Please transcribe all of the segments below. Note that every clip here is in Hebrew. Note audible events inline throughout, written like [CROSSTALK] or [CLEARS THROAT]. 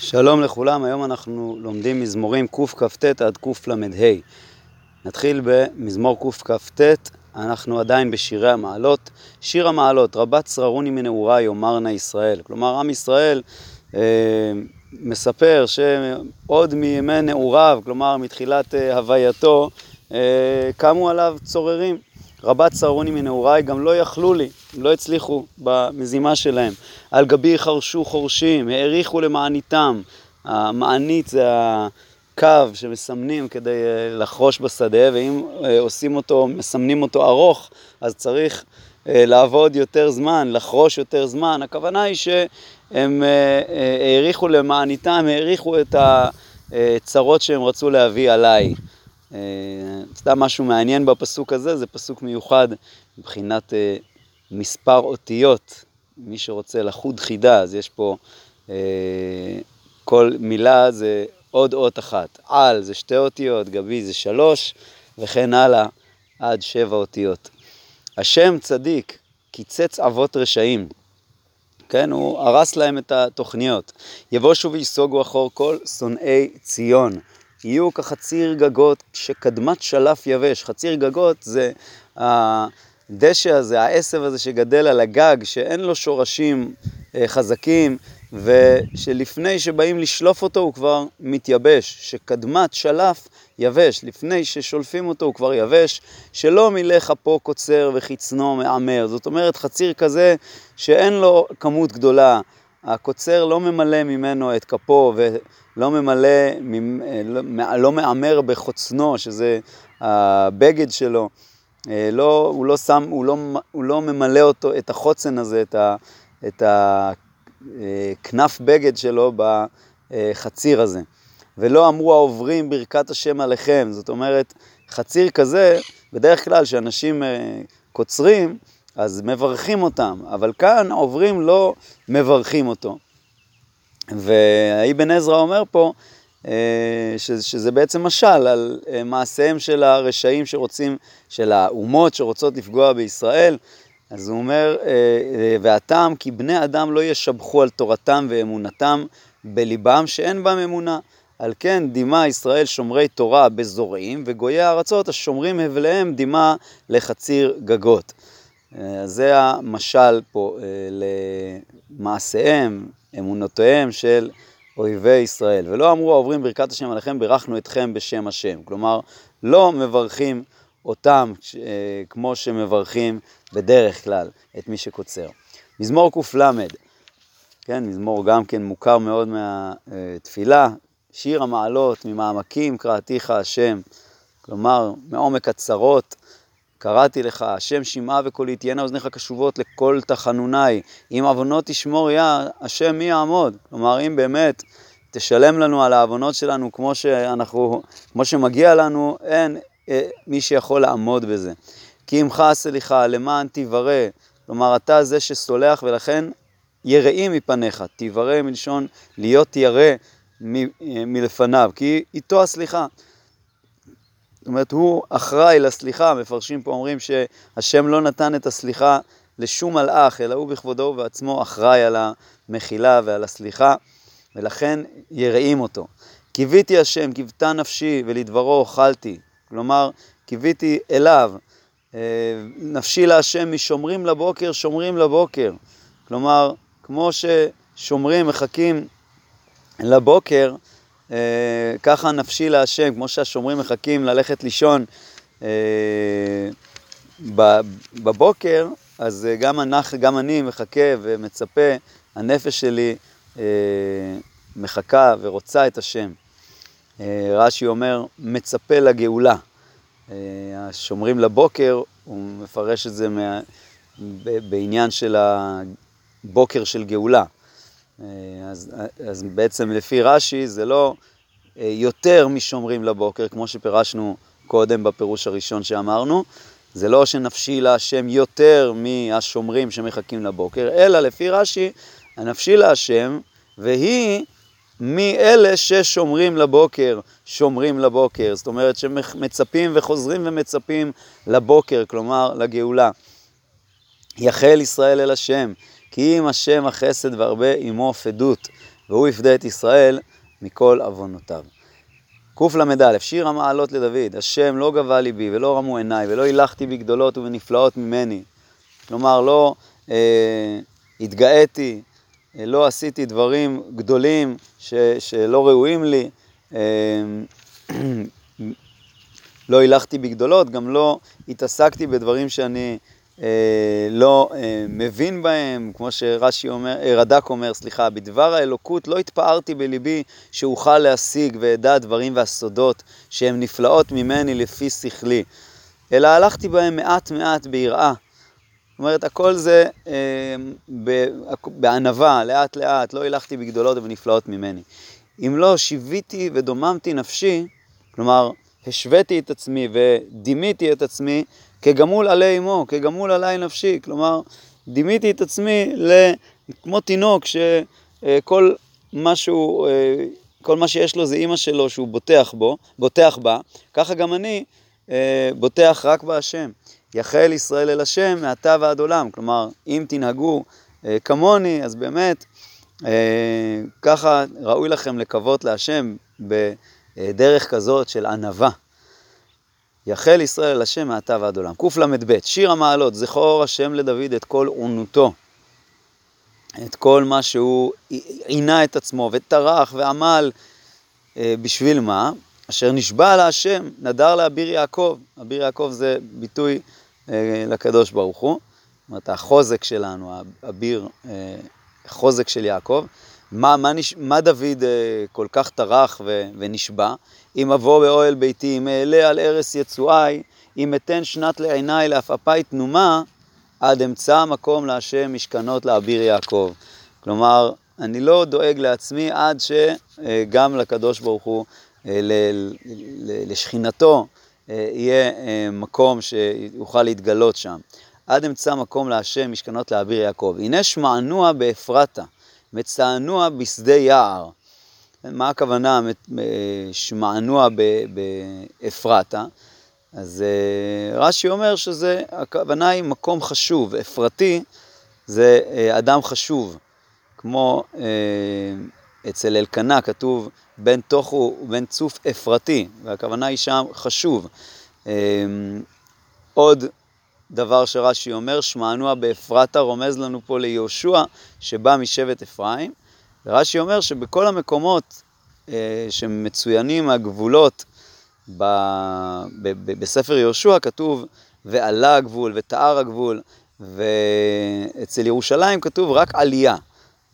שלום לכולם, היום אנחנו לומדים מזמורים קכ"ט עד קל"ה. נתחיל במזמור קכ"ט, אנחנו עדיין בשירי המעלות. שיר המעלות, רבת שררוני מנעוריי יאמרנה ישראל. כלומר, עם ישראל אה, מספר שעוד מימי נעוריו, כלומר מתחילת אה, הווייתו, אה, קמו עליו צוררים. רבת צרוני מנעוריי גם לא יכלו לי, לא הצליחו במזימה שלהם. על גבי חרשו חורשים, העריכו למעניתם. המענית זה הקו שמסמנים כדי אה, לחרוש בשדה, ואם אה, עושים אותו, מסמנים אותו ארוך, אז צריך אה, לעבוד יותר זמן, לחרוש יותר זמן. הכוונה היא שהם העריכו למעניתם, העריכו את הצרות שהם רצו להביא עליי. אה, סתם משהו מעניין בפסוק הזה, זה פסוק מיוחד מבחינת אה, מספר אותיות. מי שרוצה לחוד חידה, אז יש פה, אה, כל מילה זה עוד אות אחת. על זה שתי אותיות, גבי זה שלוש, וכן הלאה עד שבע אותיות. השם צדיק, קיצץ אבות רשעים. כן, הוא הרס להם את התוכניות. יבושו וייסוגו אחור כל שונאי ציון. יהיו כחציר גגות שקדמת שלף יבש. חציר גגות זה הדשא הזה, העשב הזה שגדל על הגג, שאין לו שורשים אה, חזקים, ושלפני שבאים לשלוף אותו הוא כבר מתייבש, שקדמת שלף יבש, לפני ששולפים אותו הוא כבר יבש, שלא מילא כפו קוצר וחצנו מעמר. זאת אומרת, חציר כזה שאין לו כמות גדולה, הקוצר לא ממלא ממנו את כפו ולא ממלא, לא, לא מעמר בחוצנו, שזה הבגד שלו, אה, לא, הוא, לא שם, הוא, לא, הוא לא ממלא אותו, את החוצן הזה, את, ה, את הכנף בגד שלו בחציר הזה. ולא אמרו העוברים ברכת השם עליכם, זאת אומרת, חציר כזה, בדרך כלל כשאנשים אה, קוצרים, אז מברכים אותם, אבל כאן העוברים לא מברכים אותו. והאבן עזרא אומר פה אה, שזה בעצם משל על אה, מעשיהם של הרשעים שרוצים, של האומות שרוצות לפגוע בישראל. אז הוא אומר, אה, והטעם כי בני אדם לא ישבחו על תורתם ואמונתם בליבם שאין בם אמונה. על כן דימה ישראל שומרי תורה בזורעים, וגויי הארצות השומרים הבליהם דימה לחציר גגות. אה, זה המשל פה אה, למעשיהם, אמונותיהם של אויבי ישראל. ולא אמרו העוברים ברכת השם עליכם, בירכנו אתכם בשם השם. כלומר, לא מברכים אותם אה, כמו שמברכים בדרך כלל את מי שקוצר. מזמור קל, כן, מזמור גם כן מוכר מאוד מהתפילה, שיר המעלות, ממעמקים קראתיך השם, כלומר, מעומק הצרות. קראתי לך, השם שמעה וקולי, תהיינה אוזניך קשובות לכל תחנוני, אם עוונות תשמור יה, השם מי יעמוד? כלומר, אם באמת תשלם לנו על העוונות שלנו כמו שאנחנו, כמו שמגיע לנו, אין אה, מי שיכול לעמוד בזה. כי עמך סליחה, למען תברא, כלומר, אתה זה שסולח ולכן יראים מפניך, תברא מלשון להיות ירא מלפניו, כי איתו הסליחה. זאת אומרת, הוא אחראי לסליחה, מפרשים פה אומרים שהשם לא נתן את הסליחה לשום מלאך, אלא הוא בכבודו ובעצמו אחראי על המחילה ועל הסליחה, ולכן יראים אותו. קיוויתי השם, קיוותה נפשי, ולדברו אוכלתי. כלומר, קיוויתי אליו. אה, נפשי להשם משומרים לבוקר, שומרים לבוקר. כלומר, כמו ששומרים, מחכים לבוקר, ככה נפשי להשם, כמו שהשומרים מחכים ללכת לישון אה, בבוקר, אז אה, גם, אנחנו, גם אני מחכה ומצפה, הנפש שלי מחכה ורוצה את השם. רש"י אומר, מצפה לגאולה. השומרים לבוקר, הוא מפרש את זה מה, בעניין של הבוקר של גאולה. אה, אז, אז בעצם לפי רש"י זה לא אה, יותר משומרים לבוקר, כמו שפירשנו קודם בפירוש הראשון שאמרנו, זה לא שנפשי להשם יותר מהשומרים שמחכים לבוקר, אלא לפי רש"י, הנפשי להשם, והיא מאלה ששומרים לבוקר, שומרים לבוקר. זאת אומרת שמצפים וחוזרים ומצפים לבוקר, כלומר לגאולה. יחל ישראל אל השם, כי אם השם החסד והרבה עמו פדות. והוא יפדה את ישראל מכל עוונותיו. קל"א, שיר המעלות לדוד, השם לא גבה ליבי ולא רמו עיניי ולא הילכתי בגדולות ובנפלאות ממני. כלומר, לא אה, התגאיתי, אה, לא עשיתי דברים גדולים ש, שלא ראויים לי, אה, [CLEARS THROAT] לא הילכתי בגדולות, גם לא התעסקתי בדברים שאני לא אה, מבין בהם, כמו שרש"י אומר, אה, רד"ק אומר, סליחה, בדבר האלוקות לא התפארתי בליבי שאוכל להשיג ואדע דברים והסודות שהם נפלאות ממני לפי שכלי, אלא הלכתי בהם מעט מעט ביראה. זאת אומרת, הכל זה אה, בענווה, לאט לאט, לא הילכתי בגדולות ונפלאות ממני. אם לא שיוויתי ודוממתי נפשי, כלומר, השוויתי את עצמי ודימיתי את עצמי כגמול עלי אמו, כגמול עלי נפשי. כלומר, דימיתי את עצמי כמו תינוק שכל מה שהוא, כל מה שיש לו זה אימא שלו שהוא בוטח בו, בוטח בה, ככה גם אני בוטח רק בהשם. יחל ישראל אל השם מעתה ועד עולם. כלומר, אם תנהגו כמוני, אז באמת, ככה ראוי לכם לקוות להשם בדרך כזאת של ענווה. יחל ישראל אל השם מעתה ועד עולם. קל"ב, שיר המעלות, זכור השם לדוד את כל עונותו, את כל מה שהוא עינה את עצמו וטרח ועמל אה, בשביל מה? אשר נשבע להשם, נדר לאביר יעקב. אביר יעקב זה ביטוי אה, לקדוש ברוך הוא, זאת אומרת החוזק שלנו, אביר, אה, חוזק של יעקב. מה, מה, נש... מה דוד אה, כל כך טרח ו... ונשבע? אם אבוא באוהל ביתי, אם אעלה על ערש יצואי, אם אתן שנת לעיניי לעפעפי תנומה, עד אמצא מקום להשם משכנות לאביר יעקב. כלומר, אני לא דואג לעצמי עד שגם לקדוש ברוך הוא, אה, לשכינתו, אה, יהיה מקום שיוכל להתגלות שם. עד אמצא מקום להשם משכנות לאביר יעקב. הנה שמענוע באפרתה. מצענוע בשדה יער. מה הכוונה שמענוע באפרתה? אז אה, רש"י אומר שזה, הכוונה היא מקום חשוב, אפרתי זה אה, אדם חשוב, כמו אה, אצל אלקנה כתוב בין תוכו ובין צוף אפרתי, והכוונה היא שם חשוב. עוד דבר שרש"י אומר, שמענוע באפרתה רומז לנו פה ליהושע שבא משבט אפרים, ורש"י אומר שבכל המקומות אה, שמצוינים הגבולות ב, ב, ב, בספר יהושע כתוב ועלה הגבול ותאר הגבול, ואצל ירושלים כתוב רק עלייה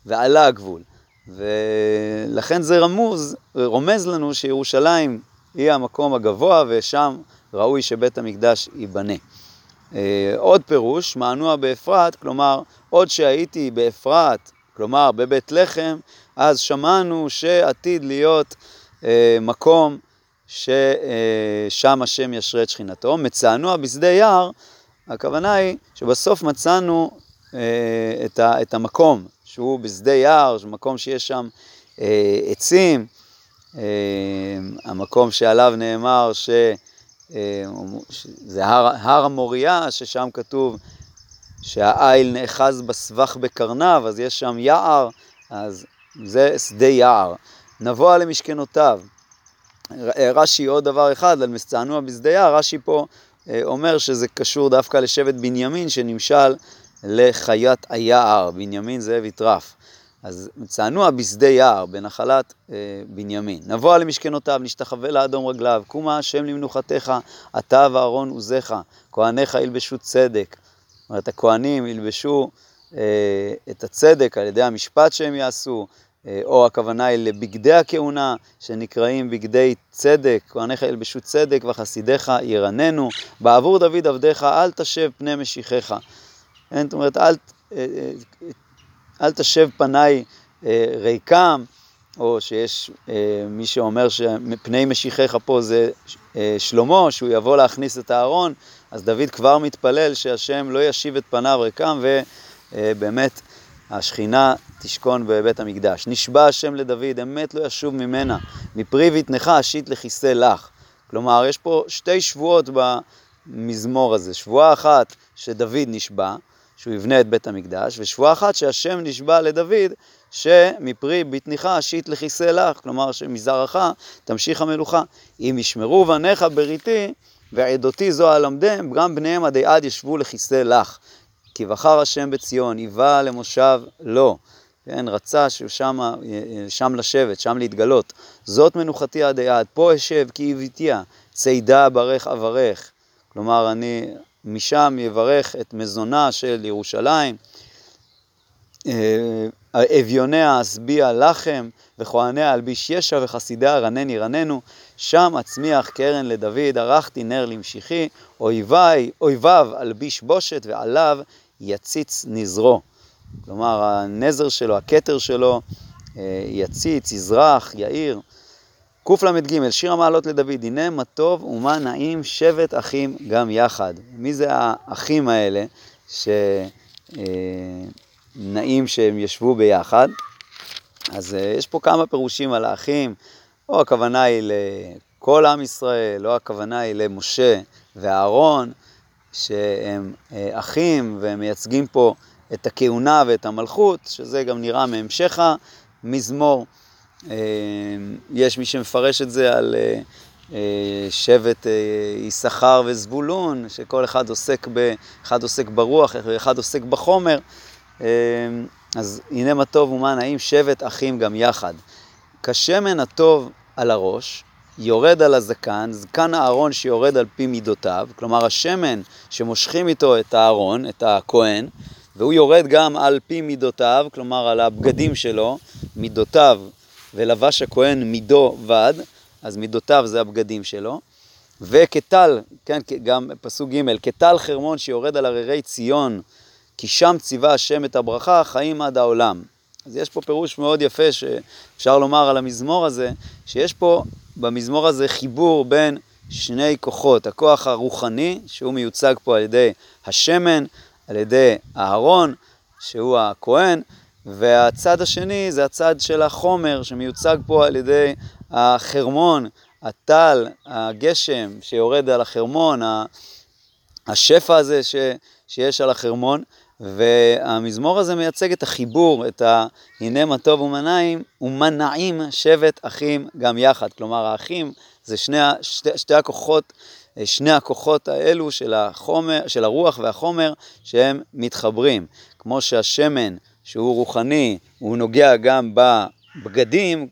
ועלה הגבול. ולכן זה רמוז, רומז לנו שירושלים היא המקום הגבוה ושם ראוי שבית המקדש ייבנה. אה, עוד פירוש, מענוע באפרת, כלומר, עוד שהייתי באפרת, כלומר בבית לחם, אז שמענו שעתיד להיות אה, מקום ששם השם ישרה את שכינתו. מצענוע בשדה יער, הכוונה היא שבסוף מצאנו אה, את, ה, את המקום, שהוא בשדה יער, מקום שיש שם אה, עצים, אה, המקום שעליו נאמר ש... אה, זה הר, הר המוריה, ששם כתוב שהאיל נאחז בסבך בקרניו, אז יש שם יער, אז זה שדה יער. נבוא למשכנותיו. רש"י עוד דבר אחד על מצענוע בשדה יער, רש"י פה אה, אומר שזה קשור דווקא לשבט בנימין שנמשל לחיית היער, בנימין זאב יטרף. אז צענוע בשדה יער, בנחלת אה, בנימין. נבוא למשכנותיו, נשתחווה לאדום רגליו, קומה השם למנוחתך, אתה ואהרון עוזיך, כהניך ילבשו צדק. זאת אומרת, הכהנים ילבשו אה, את הצדק על ידי המשפט שהם יעשו, אה, או הכוונה היא לבגדי הכהונה, שנקראים בגדי צדק, כהניך ילבשו צדק וחסידיך ירננו. בעבור דוד עבדיך אל תשב פני משיחך. זאת אומרת, אל... אה, אה, אל תשב פניי אה, ריקם, או שיש אה, מי שאומר שפני משיחך פה זה אה, שלמה, שהוא יבוא להכניס את הארון, אז דוד כבר מתפלל שהשם לא ישיב את פניו ריקם, ובאמת השכינה תשכון בבית המקדש. נשבע השם לדוד, אמת לא ישוב ממנה, מפרי בטנך אשית לכיסא לך. כלומר, יש פה שתי שבועות במזמור הזה. שבועה אחת שדוד נשבע, שהוא יבנה את בית המקדש, ושבועה אחת שהשם נשבע לדוד שמפרי בטניך אשית לכיסא לך, כלומר שמזרעך תמשיך המלוכה. אם ישמרו בניך בריתי ועדותי זו אלמדם, גם בניהם עדי עד ישבו לכיסא לך. כי בחר השם בציון, היווה למושב לו. כן, רצה ששם שם לשבת, שם להתגלות. זאת מנוחתי עדי עד, פה אשב כי הביתיה, צידה ברך אברך. כלומר, אני משם יברך את מזונה של ירושלים. אה, אביוניה אשביע לחם, וכהניה אלביש ישע, וחסידיה רנן ירננו, שם אצמיח קרן לדוד, ערכתי נר למשיחי, אויבי, אויביו אלביש בושת, ועליו יציץ נזרו. כלומר, הנזר שלו, הכתר שלו, אה, יציץ, יזרח, יאיר. קל"ג, שיר המעלות לדוד, הנה מה טוב ומה נעים שבט אחים גם יחד. מי זה האחים האלה שנעים אה, שהם ישבו ביחד? אז אה, יש פה כמה פירושים על האחים, או הכוונה היא לכל עם ישראל, או הכוונה היא למשה ואהרון, שהם אחים והם מייצגים פה את הכהונה ואת המלכות, שזה גם נראה מהמשך המזמור. אה, יש מי שמפרש את זה על אה, אה, שבט יששכר וזבולון, שכל אחד עוסק, ב, אחד עוסק ברוח ואחד עוסק בחומר. אז הנה מה טוב ומה נעים, שבט אחים גם יחד. כשמן הטוב על הראש, יורד על הזקן, זקן הארון שיורד על פי מידותיו, כלומר השמן שמושכים איתו את הארון, את הכהן, והוא יורד גם על פי מידותיו, כלומר על הבגדים שלו, מידותיו, ולבש הכהן מידו בד, אז מידותיו זה הבגדים שלו. וכטל, כן, גם פסוק ג', כטל חרמון שיורד על הררי ציון, כי שם ציווה השם את הברכה, חיים עד העולם. אז יש פה פירוש מאוד יפה שאפשר לומר על המזמור הזה, שיש פה במזמור הזה חיבור בין שני כוחות, הכוח הרוחני, שהוא מיוצג פה על ידי השמן, על ידי אהרון, שהוא הכהן, והצד השני זה הצד של החומר שמיוצג פה על ידי החרמון, הטל, הגשם שיורד על החרמון, השפע הזה ש, שיש על החרמון, והמזמור הזה מייצג את החיבור, את ה... הנה מה טוב ומנעים, ומנעים שבט אחים גם יחד. כלומר, האחים זה שני, שתי, שתי הכוחות שני הכוחות האלו של, החומר, של הרוח והחומר שהם מתחברים. כמו שהשמן שהוא רוחני, הוא נוגע גם בבגדים,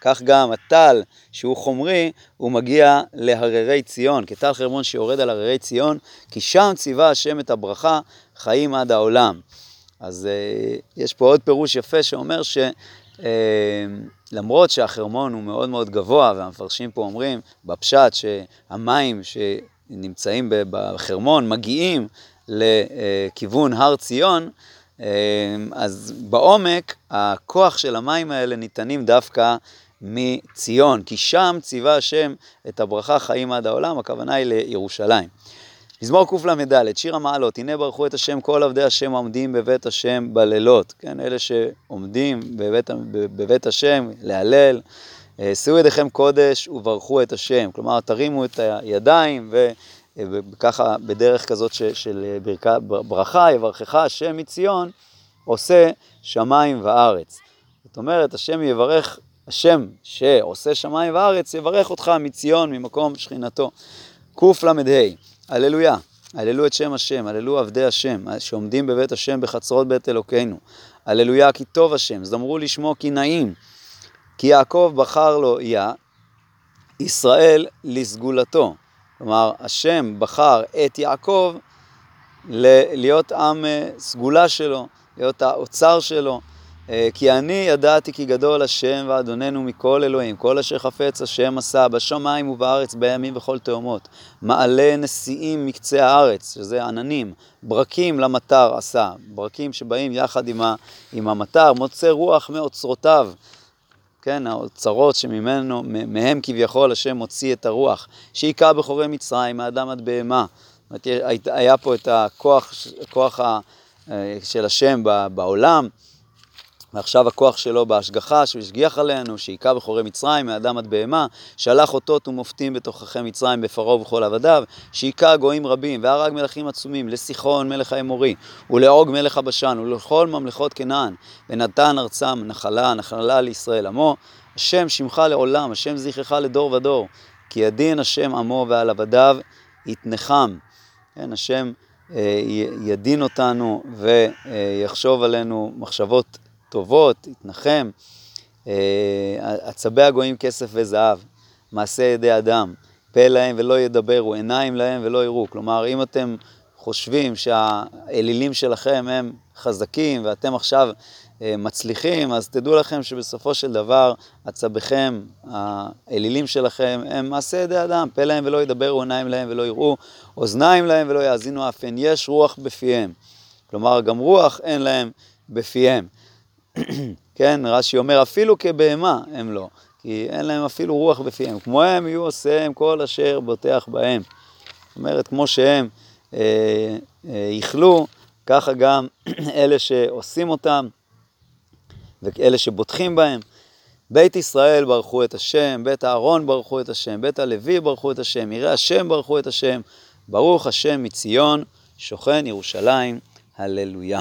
כך גם הטל שהוא חומרי, הוא מגיע להררי ציון, כטל חרמון שיורד על הררי ציון, כי שם ציווה השם את הברכה, חיים עד העולם. אז uh, יש פה עוד פירוש יפה שאומר ש... Uh, למרות שהחרמון הוא מאוד מאוד גבוה, והמפרשים פה אומרים בפשט שהמים שנמצאים בחרמון מגיעים לכיוון הר ציון, אז בעומק הכוח של המים האלה ניתנים דווקא מציון, כי שם ציווה השם את הברכה חיים עד העולם, הכוונה היא לירושלים. מזמור קל"ד, שיר המעלות, הנה ברכו את השם כל עבדי השם העומדים בבית השם בלילות, כן, אלה שעומדים בבית, בבית השם להלל, שאו ידיכם קודש וברכו את השם, כלומר תרימו את הידיים וככה בדרך כזאת של ברכה, ברכה, יברכך השם מציון, עושה שמיים וארץ. זאת אומרת, השם יברך, השם שעושה שמיים וארץ, יברך אותך מציון, ממקום שכינתו. קל"ה הללויה, הללו את שם השם, הללו עבדי השם, שעומדים בבית השם בחצרות בית אלוקינו. הללויה כי טוב השם, זמרו לשמו כי נעים. כי יעקב בחר לו יה, ישראל לסגולתו. כלומר, השם בחר את יעקב להיות עם אה, סגולה שלו, להיות האוצר שלו. אה, כי אני ידעתי כי גדול השם ואדוננו מכל אלוהים, כל אשר חפץ השם עשה בשמיים ובארץ, בימים וכל תאומות. מעלה נשיאים מקצה הארץ, שזה עננים, ברקים למטר עשה, ברקים שבאים יחד עם, ה, עם המטר, מוצא רוח מאוצרותיו. כן, האוצרות שממנו, מהם כביכול השם מוציא את הרוח, שהיכה בחורי מצרים, מאדם עד בהמה. היה פה את הכוח, הכוח אה, של השם בעולם. ועכשיו הכוח שלו בהשגחה, שהוא השגיח עלינו, שהיכה בחורי מצרים, מאדם עד בהמה, שלח אותות ומופתים בתוככי מצרים בפרעה ובכל עבדיו, שהיכה גויים רבים, והרג מלכים עצומים, לסיחון מלך האמורי, ולעוג מלך הבשן, ולכל ממלכות כנען, ונתן ארצם נחלה, נחלה לישראל עמו, השם שמך לעולם, השם זכרך לדור ודור, כי ידין השם עמו ועל עבדיו יתנחם. כן, השם אה, ידין אותנו ויחשוב עלינו מחשבות טובות, יתנחם. אה, עצבי הגויים כסף וזהב, מעשה ידי אדם, פה להם ולא ידברו, עיניים להם ולא יראו. כלומר, אם אתם חושבים שהאלילים שלכם הם חזקים ואתם עכשיו אה, מצליחים, אז תדעו לכם שבסופו של דבר עצביכם, האלילים שלכם, הם מעשה ידי אדם, פה להם ולא ידברו, עיניים להם ולא יראו, אוזניים להם ולא יאזינו אף אין, יש רוח בפיהם. כלומר, גם רוח אין להם בפיהם. כן, רש"י אומר, אפילו כבהמה הם לא, כי אין להם אפילו רוח בפיהם. כמו הם יהיו עושיהם כל אשר בוטח בהם. זאת אומרת, כמו שהם אה, אה, ככה גם [CLEARS THROAT] אלה שעושים אותם, ואלה שבוטחים בהם. בית ישראל ברכו את השם, בית אהרון ברכו את השם, בית הלוי ברכו את השם, יראי השם ברכו את השם, ברוך השם מציון, שוכן ירושלים, הללויה.